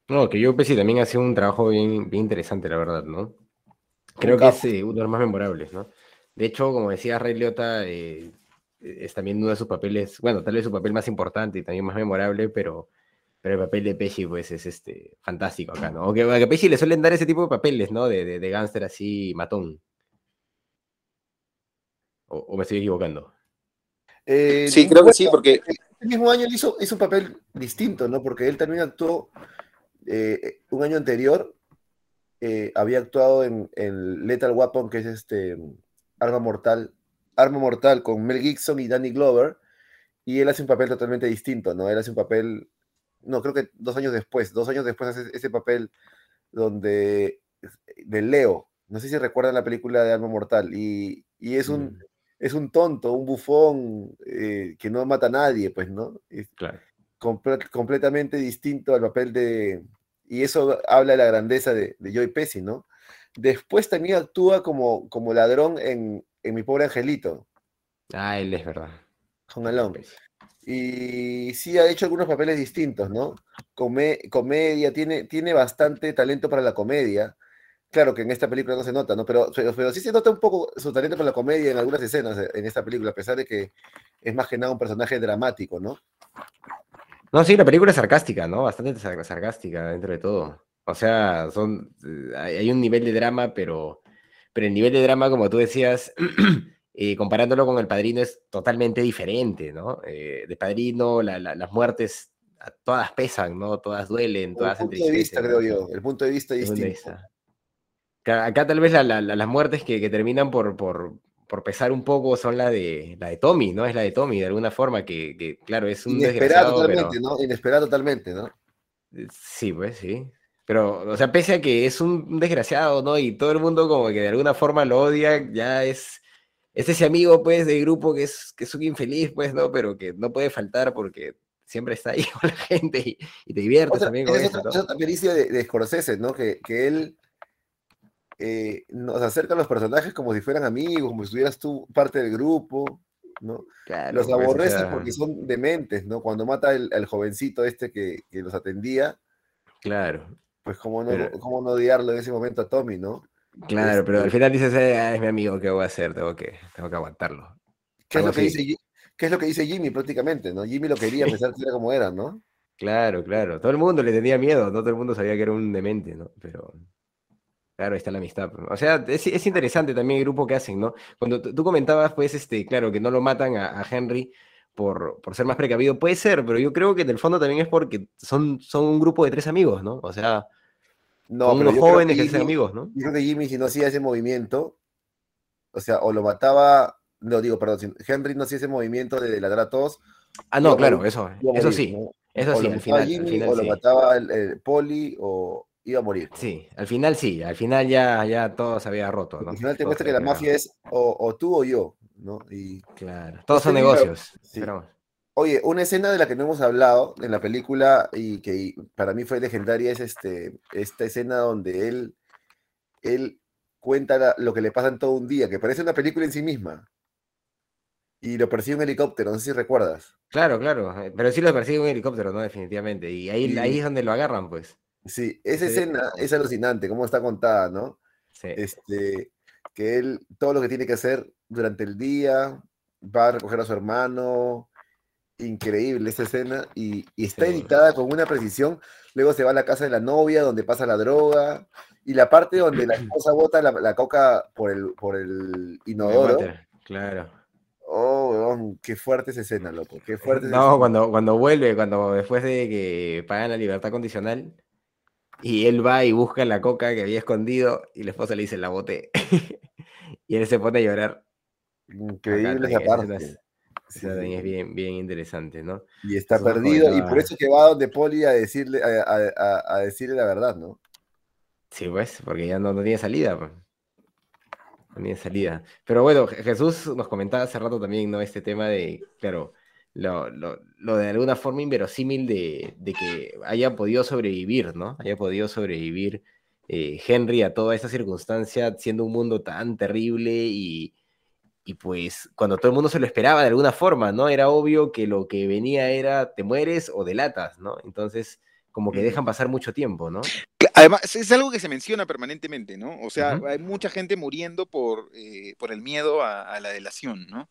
No, que yo Pesci también hace un trabajo bien, bien interesante, la verdad, ¿no? Creo que capo. es eh, uno de los más memorables, ¿no? De hecho, como decía Ray Liotta, eh, es también uno de sus papeles, bueno, tal vez su papel más importante y también más memorable, pero, pero el papel de Pesci, pues, es este, fantástico acá, ¿no? Aunque a Pesci le suelen dar ese tipo de papeles, ¿no? De, de, de gángster así, matón. O, o me estoy equivocando. Eh, Sí, creo que sí, porque el mismo año hizo, hizo un papel distinto, ¿no? Porque él también actuó eh, un año anterior, eh, había actuado en, en Lethal Weapon, que es este Arma Mortal, Arma Mortal con Mel Gibson y Danny Glover, y él hace un papel totalmente distinto, ¿no? Él hace un papel, no, creo que dos años después, dos años después hace ese papel donde, de Leo, no sé si recuerdan la película de Arma Mortal, y, y es un, Mm, es un tonto, un bufón eh, que no mata a nadie, pues, ¿no? Es claro. comple- completamente distinto al papel de... Y eso habla de la grandeza de, de Joey Pesci, ¿no? Después también actúa como, como ladrón en, en Mi Pobre Angelito, Ah, él es verdad. Home Alone. Y sí ha hecho algunos papeles distintos, ¿no? Come- comedia, tiene, tiene bastante talento para la comedia. Claro que en esta película no se nota, ¿no? Pero, pero, pero sí se nota un poco su talento para la comedia en algunas escenas en esta película, a pesar de que es más que nada un personaje dramático, ¿no? No, sí, la película es sarcástica, ¿no? Bastante sar- sarcástica dentro de todo. O sea, son, eh, hay un nivel de drama, pero, pero el nivel de drama, como tú decías, eh, comparándolo con El Padrino, es totalmente diferente, ¿no? Eh, de Padrino, la- la- las muertes, a- todas pesan, ¿no? Todas duelen, El todas punto de vista, creo yo, el punto de vista de distinto. Acá, tal vez la- la- la- las muertes que, que terminan por, por, por pesar un poco son la de, la de Tommy, ¿no? Es la de Tommy, de alguna forma, que, que, claro, es un Inesperado desgraciado, pero... totalmente, ¿no? Inesperado totalmente, ¿no? Eh, Sí, pues sí. Pero, o sea, pese a que es un desgraciado, ¿no? Y todo el mundo como que de alguna forma lo odia, ya es, es ese amigo, pues, de grupo que es, que es un infeliz, pues, ¿no? Pero que no puede faltar porque siempre está ahí con la gente y, y te diviertes Otra, también con eso, otra, ¿no? otra pericia de, de Scorsese, ¿no? Que, que él eh, nos acerca a los personajes como si fueran amigos, como si estuvieras tú parte del grupo, ¿no? Claro, Los pues, o aborrece sea, porque son dementes, ¿no? Cuando mata el, al jovencito este que, que los atendía, Claro, pues cómo no, Pero- cómo no odiarlo en ese momento a Tommy, ¿no? claro, pero al Este, final dices, "Eh, ah, es mi amigo, ¿qué voy a hacer? Tengo que, tengo que aguantarlo. ¿qué es, lo que dice, ¿Qué es lo que dice Jimmy prácticamente, ¿no? Jimmy lo quería a pesar que era como era, ¿no? Claro, claro. Todo el mundo le tenía miedo, no todo el mundo sabía que era un demente, ¿no? Pero claro, ahí está la amistad. pues. O sea, es, es interesante también el grupo que hacen, ¿no? Cuando tú comentabas, pues, este, claro, que no lo matan a, a Henry por, por ser más precavido, puede ser, pero yo creo que en el fondo también es porque son, son un grupo de tres amigos, ¿no? O sea, No, son unos jóvenes que que se hacen Jimmy, amigos, ¿no? yo creo que Jimmy si no hacía ese movimiento, o sea, o lo mataba, no digo, perdón, si Henry no hacía ese movimiento de ladrar a todos, Ah, no, claro, eso, eso morir, sí, ¿no? eso O sí, al final, al Jimmy, final o lo mataba el, el Poli, o iba a morir. Sí, al final sí, al final ya, ya todo se había roto, al final te Todo muestra que la mafia es o, o tú o yo, ¿no? Y Claro, todos este son libro, negocios. sí. pero- Oye, una escena de la que no hemos hablado en la película y que para mí fue legendaria es este, esta escena donde él, él cuenta la- lo que le pasa en todo un día, que parece una película en sí misma. Y lo persigue un helicóptero, no sé si recuerdas. Claro, claro, eh, pero sí lo persigue un helicóptero, ¿no? Definitivamente. Y ahí, ahí Y es donde lo agarran, pues. Sí, esa escena es alucinante, cómo está contada, ¿no? Sí. Este, que él, todo lo que tiene que hacer durante el día, va a recoger a su hermano, increíble esa escena, y, y está Sí. editada con una precisión, luego se va a la casa de la novia, donde pasa la droga, y la parte donde la esposa bota la, la coca por el, por el inodoro, Claro. oh, weón, qué fuerte esa escena, loco, qué fuerte esa No, escena. cuando, cuando vuelve, cuando después de que pagan la libertad condicional, y él va y busca la coca que había escondido, y la esposa le dice, la boté. y él se pone a llorar. Increíble esa parte. es- Sí, bien, bien interesante, ¿no? Y está perdido, y por eso que va donde Poli a decirle, a, a- a- a decirle la verdad, ¿no? Sí, pues, porque ya no, no tiene salida. pues. También salida. Pero bueno, Jesús nos comentaba hace rato también, ¿no? Este tema de, claro, lo, de alguna forma inverosímil de, que haya podido sobrevivir, ¿no? Haya podido sobrevivir eh, Henry a toda esta circunstancia, siendo un mundo tan terrible y, y pues cuando todo el mundo se lo esperaba de alguna forma, ¿no? Era obvio que lo que venía era te mueres o delatas, ¿no? Entonces, como que dejan pasar mucho tiempo, ¿no? Además, es algo que se menciona permanentemente, ¿no? O sea, hay mucha gente muriendo por, eh, por el miedo a, la delación, ¿no?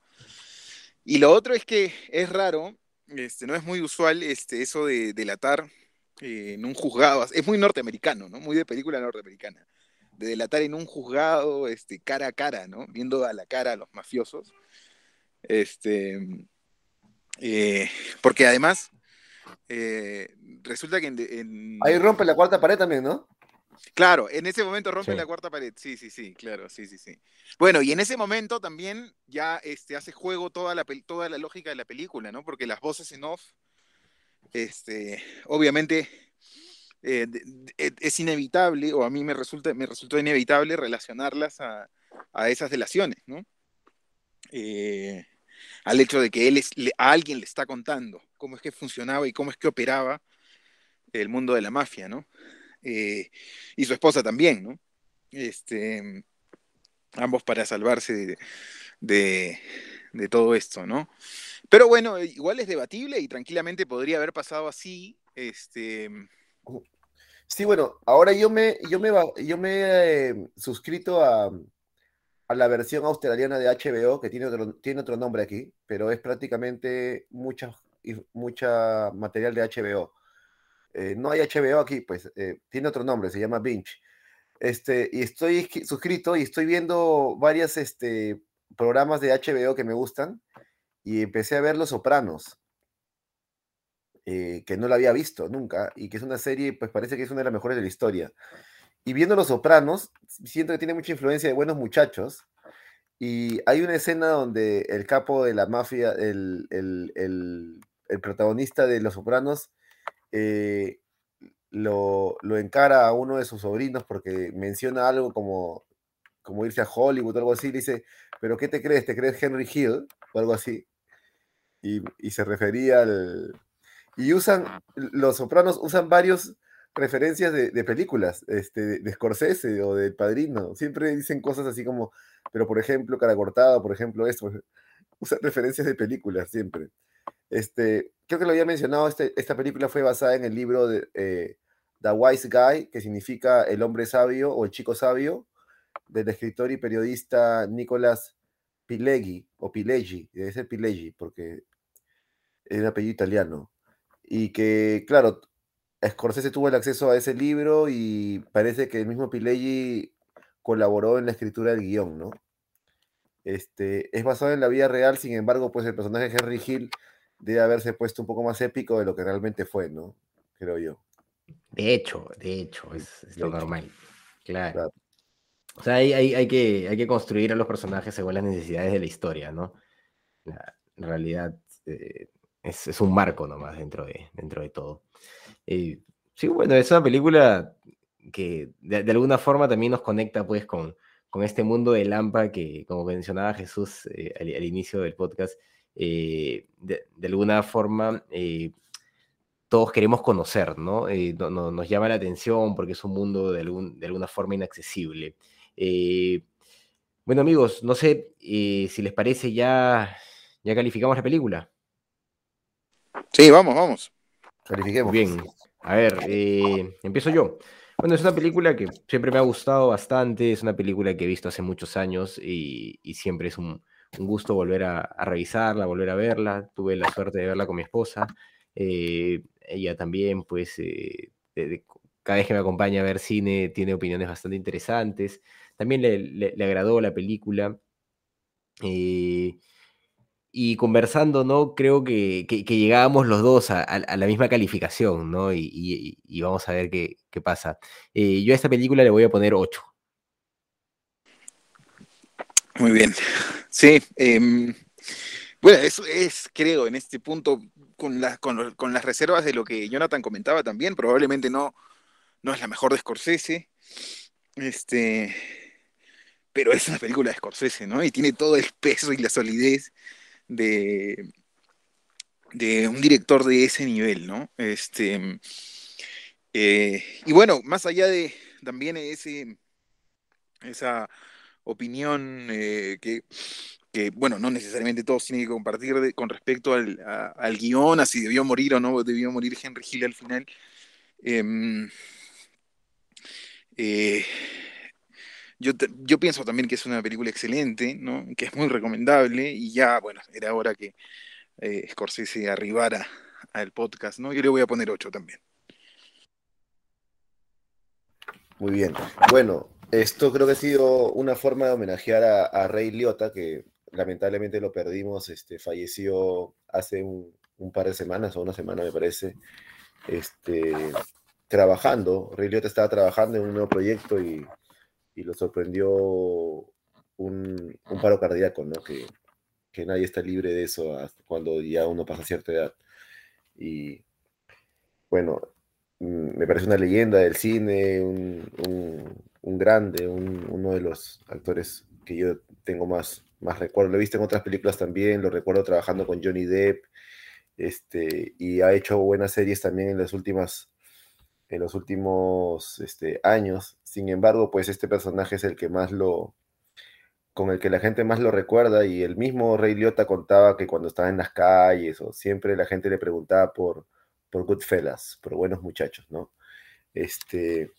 Y lo otro es que es raro, este, no es muy usual este, eso de delatar eh, en un juzgado, es muy norteamericano, ¿no? Muy de película norteamericana de delatar en un juzgado, este, cara a cara, ¿no? Viendo a la cara a los mafiosos. Este, eh, porque además, eh, resulta que en, Ahí rompe la cuarta pared también, ¿no? Claro, en ese momento rompe la cuarta pared. Sí, sí, sí, claro, sí, sí, sí. Bueno, y en ese momento también ya este, hace juego toda la, toda la lógica de la película, ¿no? Porque las voces en off, este, obviamente eh, es inevitable, o a mí me, resulta, me resultó inevitable relacionarlas a, esas delaciones, ¿no? Eh, al hecho de que él es, a alguien le está contando cómo es que funcionaba y cómo es que operaba el mundo de la mafia, ¿no? Eh, y su esposa también, ¿no? Este, ambos para salvarse de, de, todo esto, ¿no? Pero bueno, igual es debatible y tranquilamente podría haber pasado así, este, Sí, bueno, ahora yo me, yo me, yo me he eh, suscrito a, la versión australiana de HBO, que tiene otro, tiene otro nombre aquí, pero es prácticamente mucha, mucha material de HBO. Eh, no hay HBO aquí, pues eh, tiene otro nombre, se llama Binge. Este, y estoy suscrito y estoy viendo varios este, programas de HBO que me gustan y empecé a ver Los Sopranos. Eh, que no la había visto nunca y que es una serie, pues parece que es una de las mejores de la historia. Y viendo Los Sopranos, siento que tiene mucha influencia de Buenos Muchachos. Y hay una escena donde el capo de la mafia, el, protagonista de Los Sopranos, eh, lo, encara a uno de sus sobrinos porque menciona algo como, como irse a Hollywood o algo así. Le dice, ¿pero qué te crees? ¿Te crees Henry Hill? O algo así. y se refería al, y usan, los sopranos usan varios referencias de, películas, este, de Scorsese o del Padrino. Siempre dicen cosas así como, pero por ejemplo, cara cortada, por ejemplo, esto. Usan referencias de películas siempre. Este, creo que lo había mencionado, este, esta película fue basada en el libro de eh, The Wise Guy, que significa el hombre sabio o el chico sabio, del escritor y periodista Nicolas Pileggi, o Pileggi, debe ser Pileggi, porque es un apellido italiano y que, claro, Scorsese tuvo el acceso a ese libro y parece que el mismo Pileggi colaboró en la escritura del guion, ¿no? Este, es basado en la vida real, sin embargo, pues el personaje Henry Hill debe haberse puesto un poco más épico de lo que realmente fue, ¿no? Creo yo. De hecho, de hecho, es, lo normal. Claro. O sea, hay, hay, que, hay que construir a los personajes según las necesidades de la historia, ¿no? La, realidad, eh, es, un marco nomás dentro de, dentro de todo. Eh, sí, bueno, es una película que de, alguna forma también nos conecta pues con, con este mundo de Lampa que, como mencionaba Jesús eh, al, inicio del podcast, eh, de, alguna forma todos queremos conocer, ¿no? Nos llama la atención porque es un mundo de, algún, de alguna forma inaccesible. bueno amigos, no sé si les parece ya, ya calificamos la película. Sí, vamos, vamos. Califiquemos. Bien. A ver, eh, empiezo yo. Bueno, es una película que siempre me ha gustado bastante, es una película que he visto hace muchos años y, siempre es un, gusto volver a, revisarla, volver a verla. Tuve la suerte de verla con mi esposa. Eh, ella también, pues, eh, cada vez que me acompaña a ver cine, tiene opiniones bastante interesantes. También le, le agradó la película y conversando, ¿no? Creo que, que, llegábamos los dos a, la misma calificación, ¿no? Y, vamos a ver qué, pasa. Eh, yo a esta película le voy a poner 8. Muy bien. Sí. Em, bueno, eso es, creo, en este punto, con, con, las reservas de lo que Jonathan comentaba también, probablemente no, no es la mejor de Scorsese. Este, pero es una película de Scorsese, ¿no? Y tiene todo el peso y la solidez de, de un director de ese nivel, ¿no? Este, eh, y bueno, más allá de también ese, esa opinión eh, que, que, bueno, no necesariamente todos tienen que compartir con respecto al, al, guion, a si debió morir o no debió morir Henry Hill al final. Em, eh, yo, yo, pienso también que es una película excelente, ¿no? que es muy recomendable y ya, bueno, era hora que eh, Scorsese arribara al podcast, ¿no? Yo le voy a poner 8 también. Muy bien. Bueno, esto creo que ha sido una forma de homenajear a, a Rey Liotta, que lamentablemente lo perdimos, este, falleció hace un, par de semanas o una semana me parece, este, trabajando. Rey Liotta estaba trabajando en un nuevo proyecto y, y lo sorprendió un, paro cardíaco, ¿no? Que, que nadie está libre de eso cuando ya uno pasa cierta edad. Y bueno, mm, me parece una leyenda del cine, un, grande, uno de los actores que yo tengo más, más recuerdo. Lo he visto en otras películas también, lo recuerdo trabajando con Johnny Depp, este, y ha hecho buenas series también en las últimas en los últimos este, años. Sin embargo, pues este personaje es el que más lo, con el que la gente más lo recuerda y el mismo Rey Liotta contaba que cuando estaba en las calles o siempre la gente le preguntaba por, por Goodfellas, por buenos muchachos, ¿no? Este,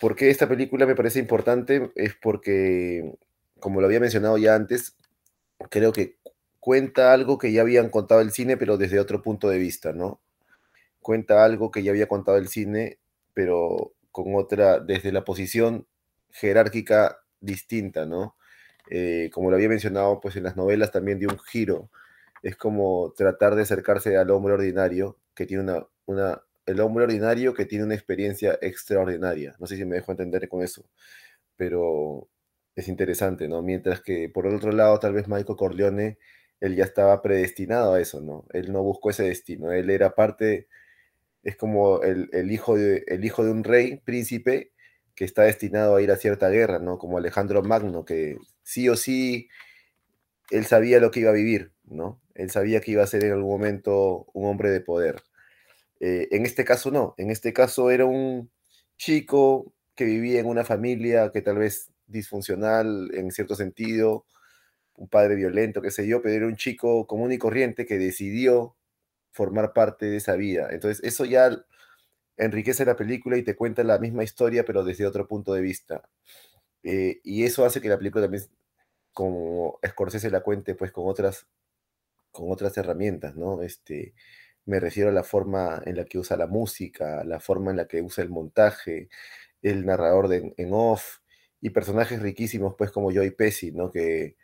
¿Por qué esta película me parece importante? Es porque, como lo había mencionado ya antes, creo que cuenta algo que ya habían contado el cine, pero desde otro punto de vista, ¿no? Cuenta algo que ya había contado el cine, pero con otra, desde la posición jerárquica distinta, ¿no? Eh, como lo había mencionado, pues en las novelas también dio un giro. Es como tratar de acercarse al hombre ordinario, que tiene una, una, el hombre ordinario que tiene una experiencia extraordinaria. No sé si me dejo entender con eso, pero es interesante, ¿no? Mientras que por el otro lado, tal vez Michael Corleone, él ya estaba predestinado a eso, ¿no? Él no buscó ese destino, él era parte, es como el, el hijo, de, el hijo de un rey, príncipe, que está destinado a ir a cierta guerra, ¿no? Como Alejandro Magno, que sí o sí él sabía lo que iba a vivir, ¿no? Él sabía que iba a ser en algún momento un hombre de poder. Eh, en este caso no, en este caso era un chico que vivía en una familia que tal vez disfuncional en cierto sentido, un padre violento, qué sé yo, pero era un chico común y corriente que decidió formar parte de esa vida. Entonces, eso ya enriquece la película y te cuenta la misma historia, pero desde otro punto de vista. Eh, y eso hace que la película también, como Scorsese la cuente, pues con otras, con otras herramientas, ¿no? Este, me refiero a la forma en la que usa la música, la forma en la que usa el montaje, el narrador de, en off, y personajes riquísimos, pues como Joy Pesci, ¿no? Que,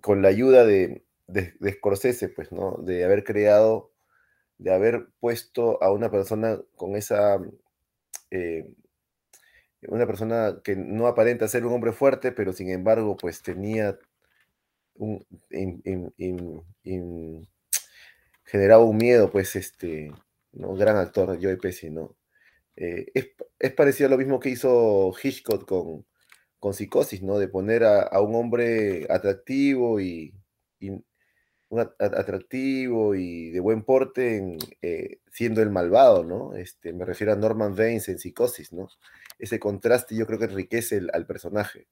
con la ayuda de, de, de Scorsese, pues, ¿no? De haber creado de haber puesto a una persona con esa, eh, una persona que no aparenta ser un hombre fuerte, pero sin embargo, pues tenía un, generaba un miedo, pues, este, ¿no? Gran actor, Joey Pesci, ¿no? Eh, es, parecido a lo mismo que hizo Hitchcock con, con Psicosis, ¿no? De poner a, un hombre atractivo y, atractivo y de buen porte eh, siendo el malvado, ¿no? Este, me refiero a Norman Baines en Psicosis, ¿no? Ese contraste yo creo que enriquece al personaje.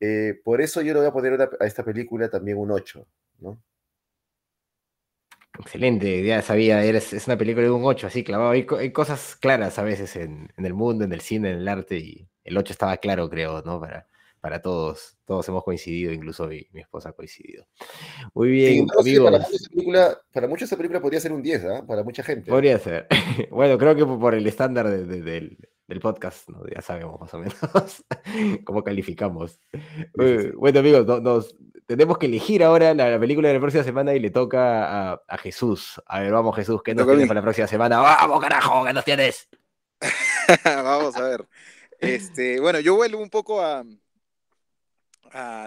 Eh, por eso yo le voy a poner a esta película también un 8, ¿no? Excelente, ya sabía, es una película de un 8, así clavado. Hay, cosas claras a veces en, en, el mundo, en el cine, en el arte, y el 8 estaba claro, creo, ¿no? Para, para todos. Todos hemos coincidido, incluso mi, mi esposa ha coincidido. Muy bien, amigos. Para, muchos esa película podría ser un 10, ¿ah? Para mucha gente. Podría ser. bueno, creo que por el estándar del, podcast, ya sabemos más o menos cómo calificamos. Bueno, amigos, nos, tenemos que elegir ahora la, película de la próxima semana y le toca a, Jesús. A ver, vamos, Jesús, ¿qué nos tienes para la próxima semana? ¡Vamos, carajo! ¿Qué nos tienes? vamos a ver. Este, bueno, yo vuelvo un poco a,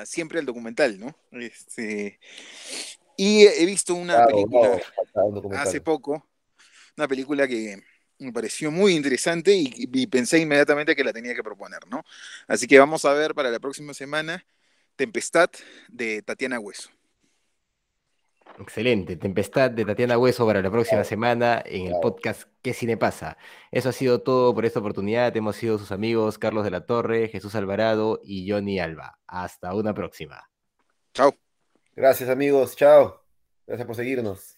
siempre el documental, ¿no? Este, y he visto una película hace poco, una película que, me pareció muy interesante y, y pensé inmediatamente que la tenía que proponer, ¿no? Así que vamos a ver para la próxima semana Tempestad de Tatiana Hueso. Excelente. Tempestad de Tatiana Hueso para la próxima semana en el podcast ¿Qué cine pasa? Eso ha sido todo por esta oportunidad. Hemos sido sus amigos Carlos de la Torre, Jesús Alvarado y Johnny Alba. Hasta una próxima. Chao. Gracias amigos, chao. Gracias por seguirnos.